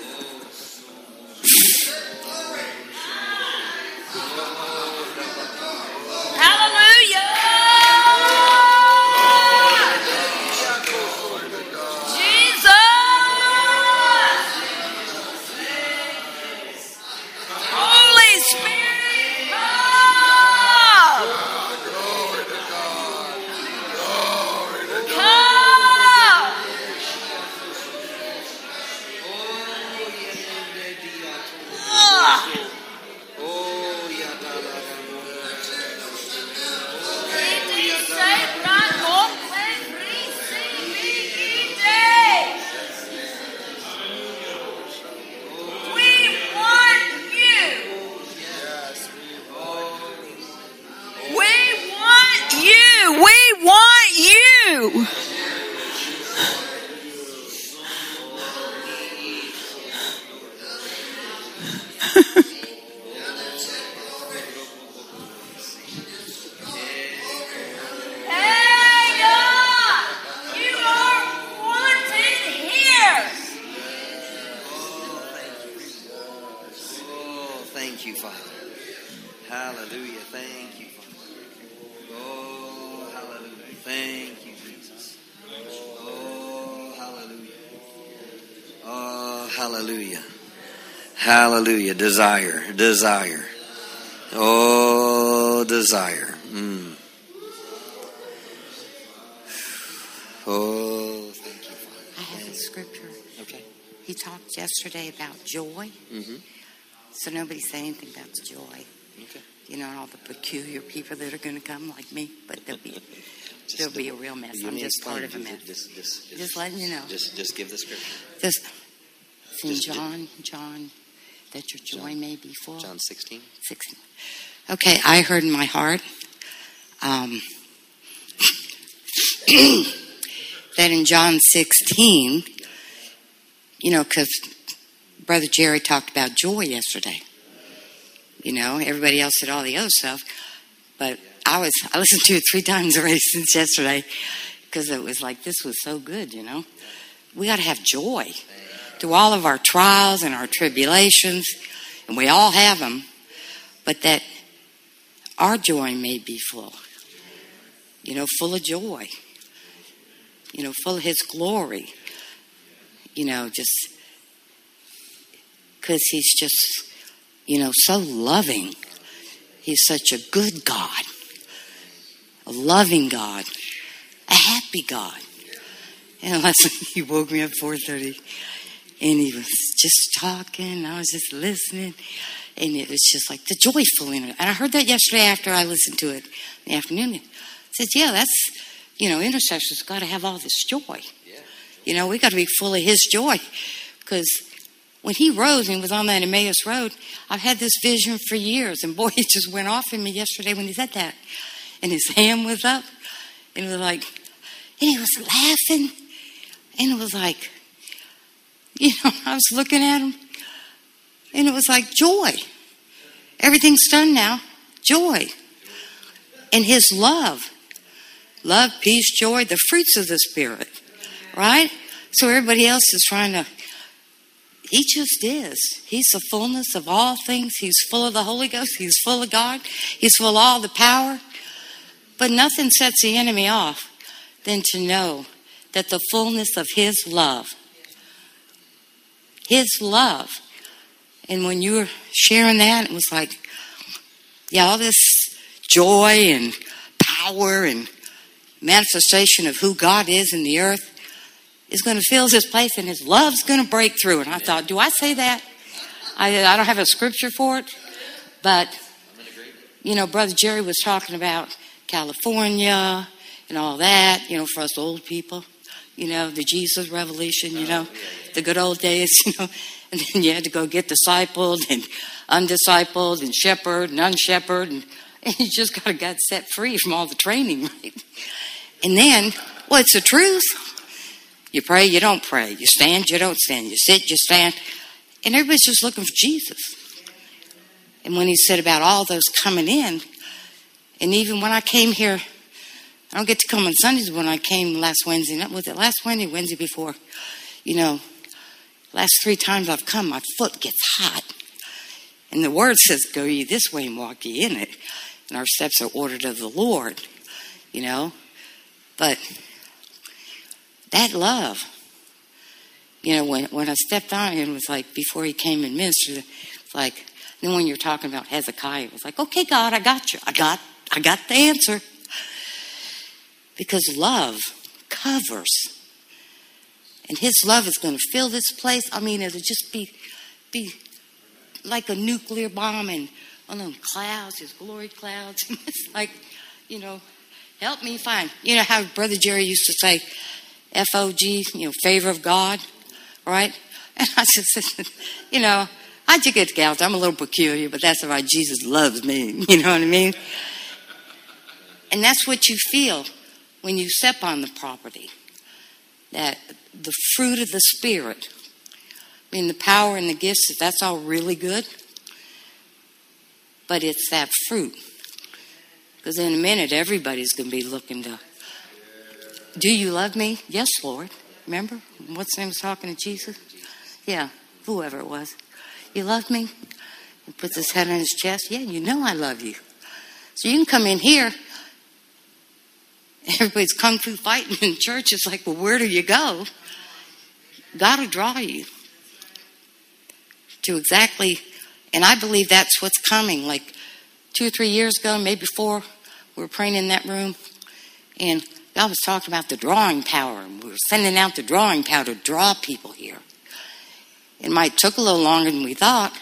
Hallelujah. Desire, desire. Oh, desire. Mm. Oh, thank you, Father. I have a scripture. Okay. He talked yesterday about joy. Mm-hmm. So nobody say anything about joy. Okay. You know, and all the peculiar people that are going to come like me, but they'll be <laughs> they'll be a real mess. I'm just part of a mess. Just, just, just, Just letting you know. Just, just give the scripture. Just, in Just- John, John, that your joy John. may be full. John 16. Six. Okay, I heard in my heart um, <coughs> that in John 16, you know, because Brother Jerry talked about joy yesterday. You know, everybody else said all the other stuff, but I was I listened to it three times already <laughs> since yesterday because it was like this was so good. You know, we got to have joy through all of our trials and our tribulations, and we all have them, but that our joy may be full. You know, full of joy. You know, full of His glory. You know, just because He's just, you know, so loving. He's such a good God, a loving God, a happy God. And last night he woke me up four thirty, and he was just talking. I was just listening, and it was just like the joyful in it. And I heard that yesterday after I listened to it in the afternoon. I said, "Yeah, that's you know, intercessors got to have all this joy. You know, we got to be full of His joy because." When he rose and was on that Emmaus Road, I've had this vision for years, and boy, <laughs> it just went off in me yesterday when he said that. And his hand was up, and it was like, and he was laughing, and it was like, <laughs> you know, I was looking at him, and it was like joy. Everything's done now. Joy. And his love. Love, peace, joy, the fruits of the Spirit. Right? So everybody else is trying to. He just is. He's the fullness of all things. He's full of the Holy Ghost. He's full of God. He's full of all the power. But nothing sets the enemy off than to know that the fullness of His love, His love, and when you were sharing that, it was like, yeah, all this joy and power and manifestation of who God is in the earth is going to fill this place and His love's going to break through. And I thought, do I say that? I, I don't have a scripture for it, but you know, Brother Jerry was talking about California and all that, you know, for us old people, you know, the Jesus revolution, you know, the good old days, <laughs> you know, and then you had to go get discipled and undiscipled and shepherd and unshepherd, and, <laughs> and you just got got set free from all the training, <laughs> right? And then, well, it's the truth. You pray, you don't pray. You stand, you don't stand. You sit, you stand. And everybody's just looking for Jesus. And when he said about all those coming in, And even when I came here, I don't get to come on Sundays when I came last Wednesday. Not was it last Wednesday, Wednesday before? You know, last three times I've come, my foot gets hot. And the word says, Go ye this way and walk ye in it. And our steps are ordered of the Lord, you know. But that love, you know, when, when I stepped on it, was like before he came and ministered, it's like, then when you're talking about Hezekiah, it was like, okay, God, I got you. I got, I got the answer. Because love covers. And his love is going to fill this place. I mean, it'll just be, be like a nuclear bomb and on them clouds, his glory clouds. <laughs> it's like, you know, help me find. You know how Brother Jerry used to say, F O G, you know, favor of God, right? <laughs> And I said, <laughs> you know, how'd you get gals? I'm a little peculiar, but that's why Jesus loves me. You know what I mean? And that's what you feel when you step on the property. That the fruit of the Spirit, I mean, the power and the gifts, that's all really good. But it's that fruit. Because in a minute, everybody's going to be looking to, do you love me? Yes, Lord. Remember? What's name was talking to Jesus? Yeah, whoever it was. You love me? He puts his head on his chest. Yeah, you know I love you. So you can come in here. <laughs> Everybody's kung fu fighting in church. It's like, well, where do you go? God will draw you to exactly, and I believe that's what's coming. Like two or three years ago, maybe four, we were praying in that room, and God was talking about the drawing power, and we were sending out the drawing power to draw people here. It might took a little longer than we thought,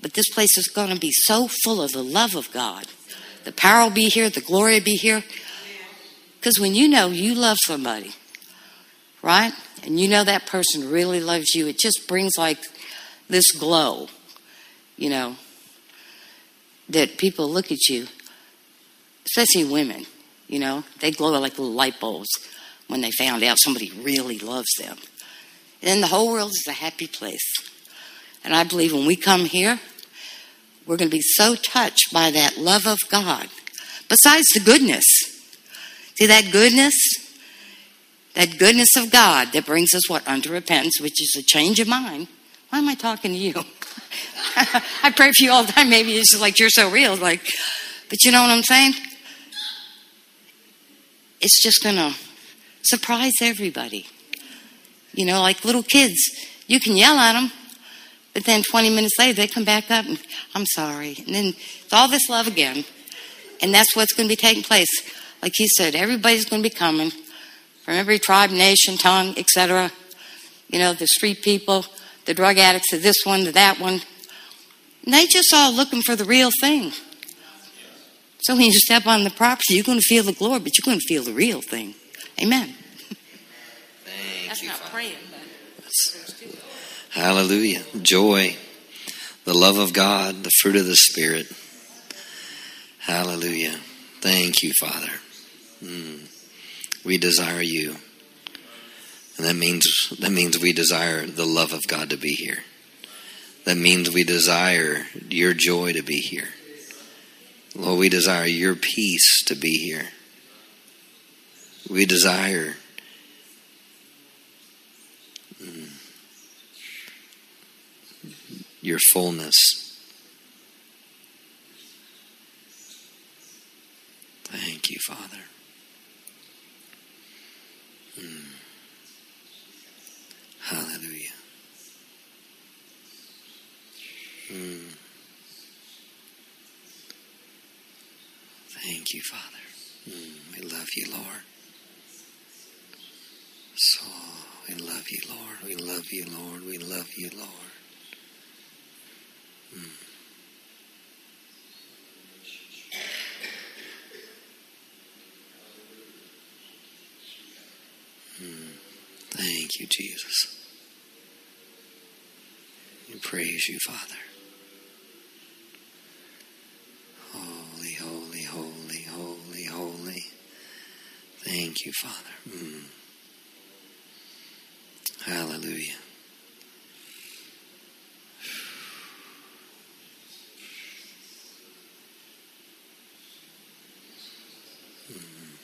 but this place is going to be so full of the love of God. The power will be here, the glory will be here. Because when you know you love somebody, right, and you know that person really loves you, it just brings like this glow, you know, that people look at you, especially women, you know, they glow like little light bulbs when they found out somebody really loves them. And the whole world is a happy place. And I believe when we come here, we're going to be so touched by that love of God. Besides the goodness. See that goodness? That goodness of God that brings us what? Unto repentance, which is a change of mind. Why am I talking to you? <laughs> I pray for you all the time. Maybe it's just like you're so real. Like, but you know what I'm saying? It's just to surprise everybody. You know, like little kids, you can yell at them, but then 20 minutes later they come back up and I'm sorry. And then it's all this love again. And that's what's going to be taking place. Like he said, everybody's going to be coming from every tribe, nation, tongue, etc. You know, the street people, the drug addicts, to this one, to that one. And they just all looking for the real thing. So when you step on the property, you're going to feel the glory, but you're going to feel the real thing. Amen. Thank That's you. not Father. praying, but Hallelujah. Joy, the love of God, the fruit of the Spirit. Hallelujah. Thank you, Father. Mm. We desire you. And that means that means we desire the love of God to be here. That means we desire your joy to be here. Lord, we desire your peace to be here. We desire mm, your fullness. Thank you, Father. Hallelujah. Mm. Thank you, Father. Mm. We love you, Lord. So, we love you, Lord. We love you, Lord. We love you, Lord. Thank you, Jesus. We praise you, Father. Holy, holy, holy, holy, holy. Thank you, Father. Mm. Hallelujah. Mm.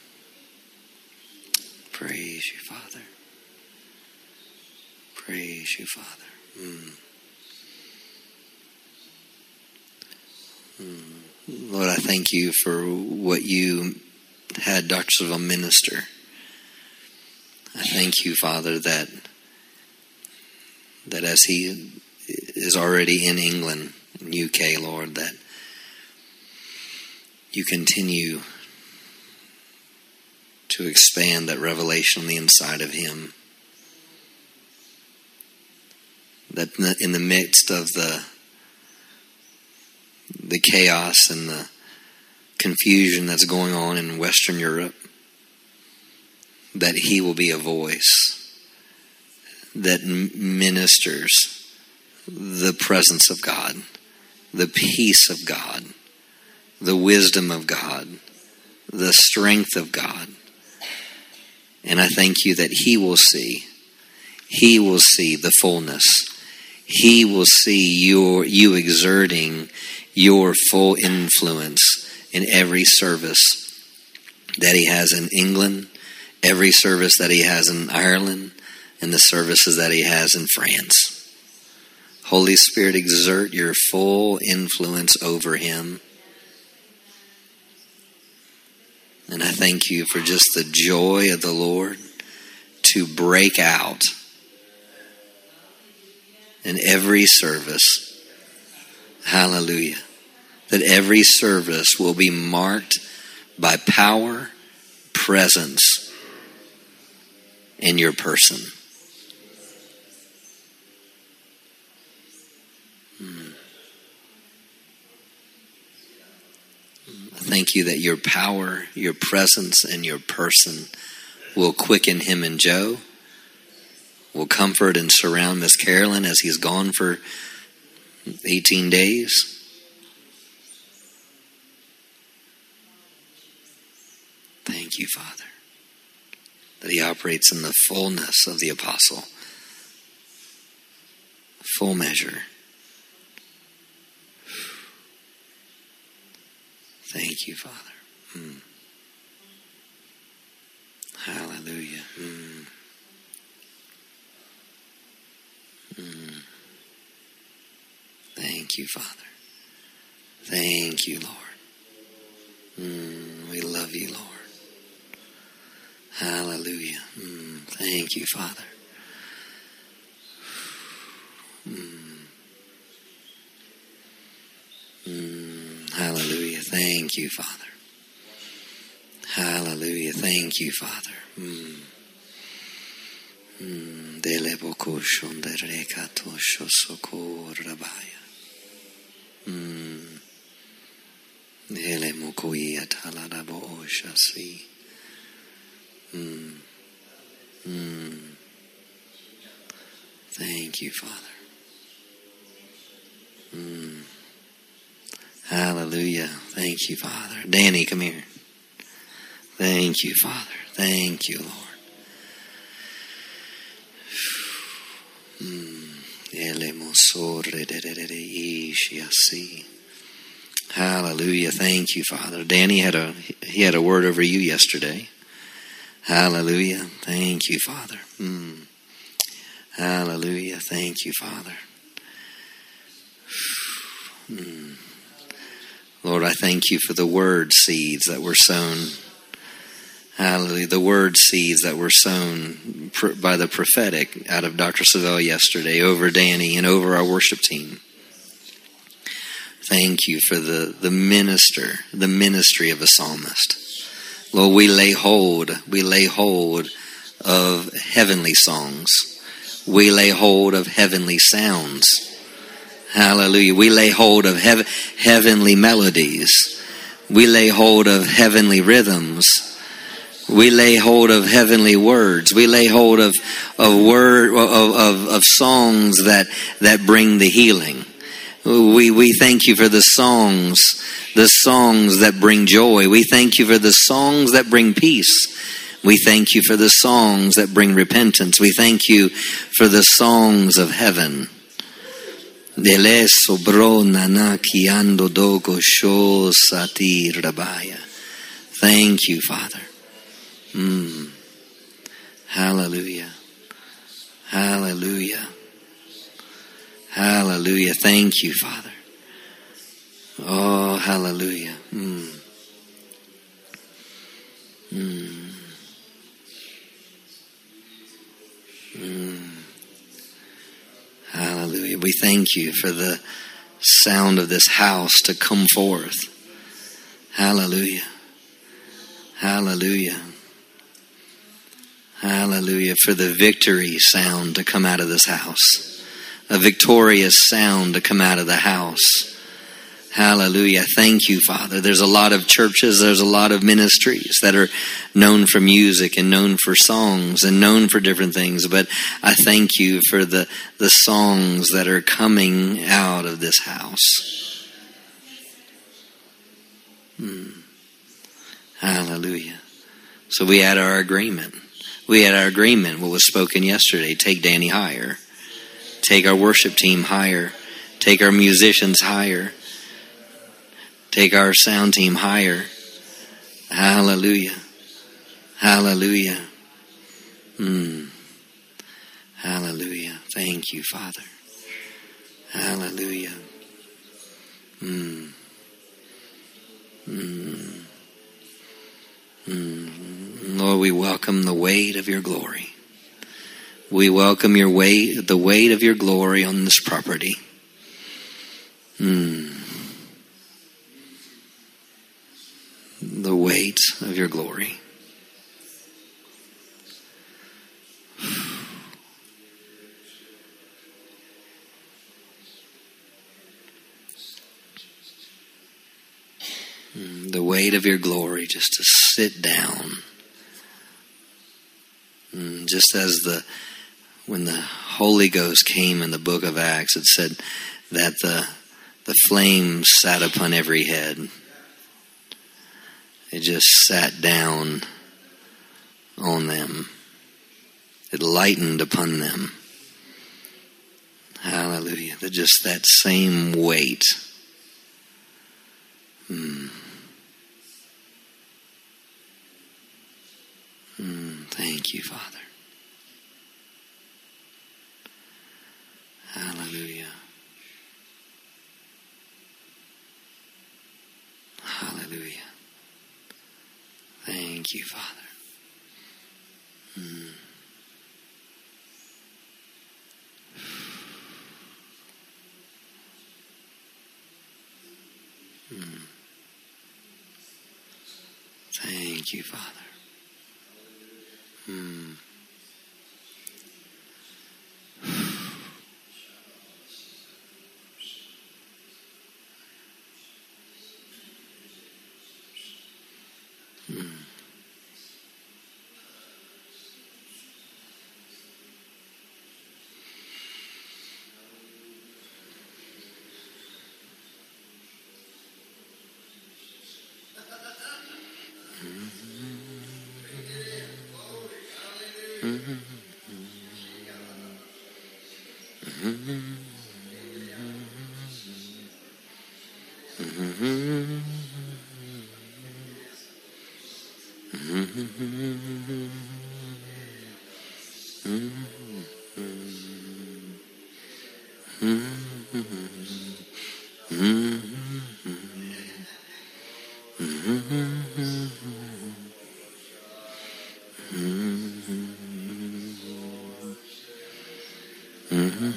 Praise you, Father. Praise you, Father. Mm. Mm. Lord, I thank you for what you had Dr. Savelle minister. I thank you, Father, that that as he is already in England, UK, Lord, that you continue to expand that revelation on the inside of him. That in the midst of the the chaos and the confusion that's going on in Western Europe, that he will be a voice that ministers the presence of God, the peace of God, the wisdom of God, the strength of God. And I thank you that he will see, he will see the fullness. He will see your you exerting your full influence in every service that he has in England, every service that he has in Ireland, and the services that he has in France. Holy Spirit, exert your full influence over him. And I thank you for just the joy of the Lord to break out in every service. Hallelujah. That every service will be marked by power, presence, in your person. Hmm. Thank you that your power, your presence, and your person will quicken him and Joe, will comfort and surround Miss Carolyn as he's gone for 18 days. Thank you, Father, that he operates in the fullness of the apostle, full measure. Thank you, Father. Mm. Hallelujah. Mm. Mm. Thank you, Father. Thank you, Lord. Mm, we love you, Lord. Hallelujah. Mm, thank you, Father. Mm. Mm, hallelujah. Thank you, Father. Hallelujah. Thank you, Father. Mm. Dele de rabaya. Mm. Dele oshasi. Mm. Mm. Thank you, Father. Mm. Hallelujah. Thank you, Father. Danny, come here. Thank you, Father. Thank you, Lord. Hallelujah. Thank you, Father. Danny had a he had a word over you yesterday. Hallelujah. Thank you, Father. Mm. Hallelujah. Thank you, Father. Mm. Lord, I thank you for the word seeds that were sown. Hallelujah. The word seeds that were sown by the prophetic out of Dr. Savelle yesterday over Danny and over our worship team. Thank you for the, the minister, the ministry of a psalmist. Lord, we lay hold, we lay hold of heavenly songs. We lay hold of heavenly sounds. Hallelujah. We lay hold of hev- heavenly melodies. We lay hold of heavenly rhythms. We lay hold of heavenly words. We lay hold of, of word, of, of, of songs that, that bring the healing. We, we thank you for the songs, the songs that bring joy. We thank you for the songs that bring peace. We thank you for the songs that bring repentance. We thank you for the songs of heaven. Thank you, Father. Mm. Hallelujah. Hallelujah. Hallelujah. Thank you, Father. Oh, hallelujah. Mm. Mm. Mm. Hallelujah. We thank you for the sound of this house to come forth. Hallelujah. Hallelujah. Hallelujah. For the victory sound to come out of this house. A victorious sound to come out of the house. Hallelujah. Thank you, Father. There's a lot of churches, there's a lot of ministries that are known for music and known for songs and known for different things, but I thank you for the, the songs that are coming out of this house. Hmm. Hallelujah. So we had our agreement. We had our agreement, what was spoken yesterday. Take Danny higher. Take our worship team higher. Take our musicians higher. Take our sound team higher. Hallelujah. Hallelujah. Mm. Hallelujah. Thank you, Father. Hallelujah. Mm. Mm. Mm. Lord, we welcome the weight of your glory. We welcome your weight, the weight of your glory on this property. Mm. The weight of your glory. Mm, The weight of your glory just to sit down. Mm, Just as the when the Holy Ghost came in the book of Acts, it said that the the flames sat upon every head. It just sat down on them. It lightened upon them. Hallelujah. That just that same weight. Mm. Mm, thank you, Father. Hallelujah. Hallelujah. Thank you, Father. Mm. Mm. Thank you, Father.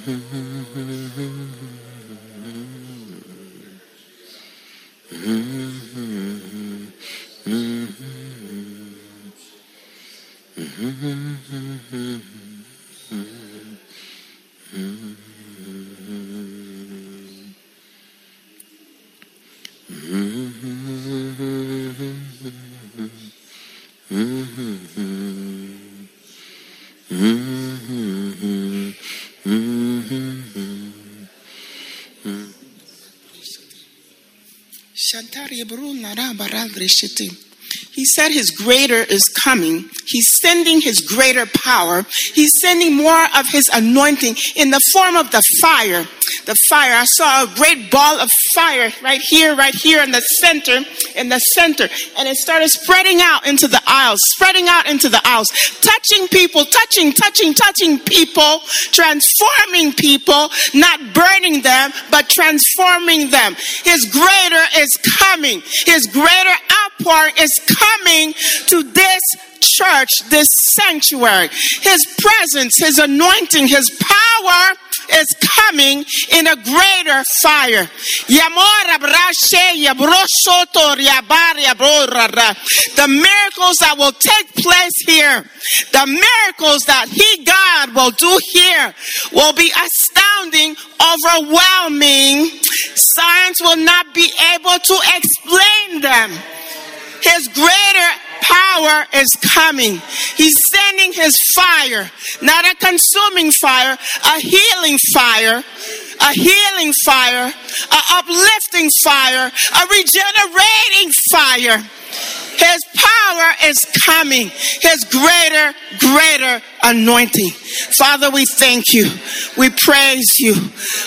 Shantari He said his greater is coming. He's sending his greater power. He's sending more of his anointing in the form of the fire. the fire. I saw a great ball of fire right here, right here in the center, in the center. And it started spreading out into the aisles, spreading out into the aisles, touching people, touching, touching, touching people, transforming people, not burning them, but transforming them. His greater is coming. His greater outpouring is coming to this church, this sanctuary. His presence, His anointing, His power is coming in a greater fire. The miracles that will take place here, the miracles that He, God, will do here will be astounding, overwhelming. Science will not be able to explain them. His greater power is coming. He's sending his fire, not a consuming fire, a healing fire, a healing fire, a uplifting fire, a regenerating fire. His power is coming. His greater, greater anointing. Father, we thank you. We praise you.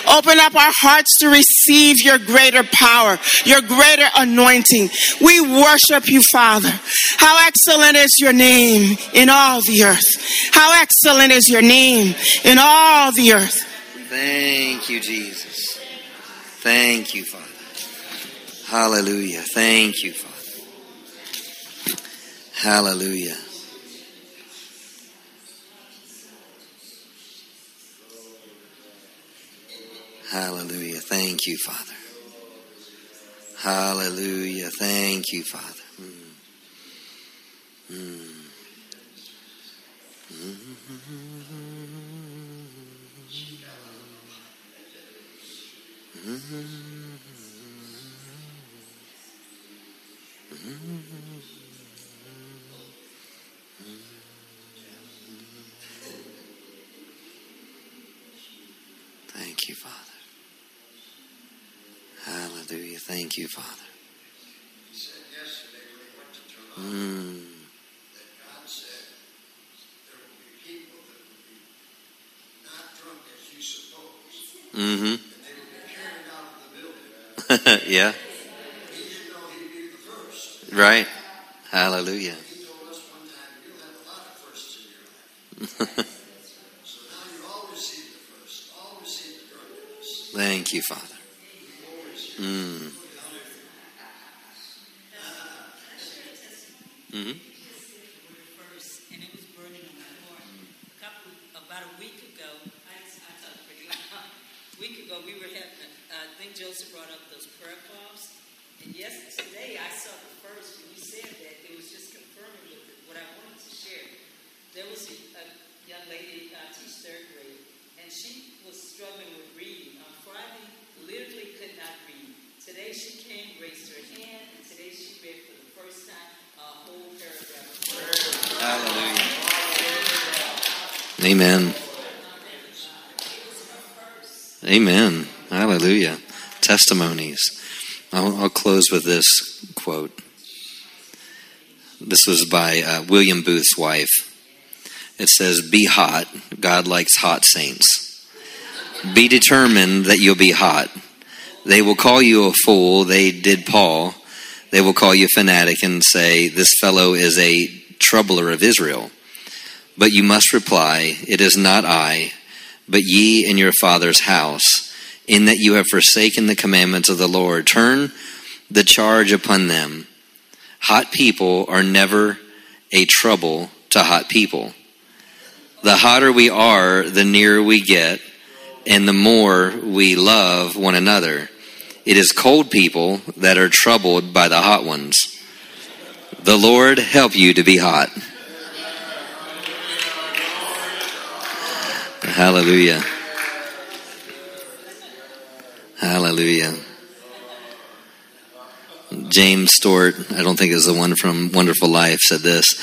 Open up our hearts to receive your greater power, your greater anointing. We worship you, Father. How excellent is your name in all the earth. How excellent is your name in all the earth. Thank you, Jesus. Thank you, Father. Hallelujah. Thank you, Father. Hallelujah. Hallelujah. Thank you, Father. Hallelujah. Thank you, Father. Mm. Mm. Thank you, Father. Hallelujah. Thank you, Father. Mm. Mm-hmm. Mhm. <laughs> Yeah. Right. Hallelujah. <laughs> Thank you, Father. Mm. Mm-hmm. and it was burning in my heart. A couple, about a week ago, I, I talk pretty loud. A week ago, we were having, uh, I think Joseph brought up those prayer cloths. And yes, today I saw the first, when you said that, it was just confirming with what I wanted to share. There was a, a young lady, uh, teach third grade, and she was struggling with reading. On Friday, literally could not read. Today she came, raised her hand, and today she read for the first time a whole paragraph. Hallelujah. Amen. Amen. Hallelujah. Testimonies. I'll, I'll close with this quote. This was by uh, William Booth's wife. It says, Be hot. God likes hot saints. Be determined that you'll be hot. They will call you a fool. They did Paul. They will call you fanatic and say, This fellow is a troubler of Israel. But you must reply, It is not I, but ye in your father's house, in that you have forsaken the commandments of the Lord. Turn the charge upon them. Hot people are never a trouble to hot people. The hotter we are, the nearer we get, and the more we love one another. It is cold people that are troubled by the hot ones. The Lord help you to be hot. Hallelujah. Hallelujah. James Stewart, I don't think was the one from Wonderful Life, said this.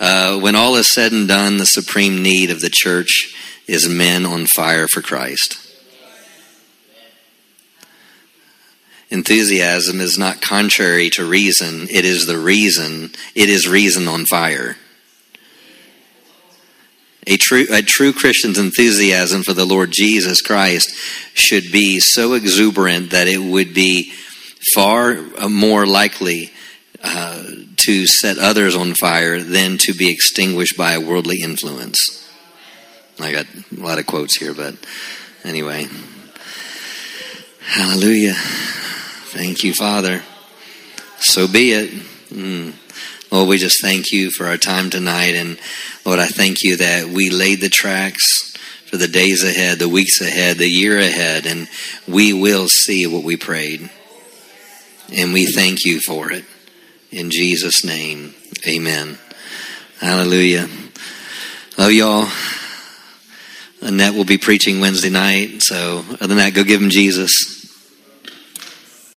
Uh, when all is said and done, the supreme need of the church is men on fire for Christ. Enthusiasm is not contrary to reason, it is the reason, it is reason on fire. A true, a true Christian's enthusiasm for the Lord Jesus Christ should be so exuberant that it would be far more likely uh, to set others on fire than to be extinguished by a worldly influence. I got a lot of quotes here, but anyway. Hallelujah. Thank you, Father. So be it. Mm. Lord, we just thank you for our time tonight. And Lord, I thank you that we laid the tracks for the days ahead, the weeks ahead, the year ahead, and we will see what we prayed. And we thank you for it. In Jesus' name, amen. Hallelujah. Love y'all. Annette will be preaching Wednesday night. So, other than that, go give him Jesus.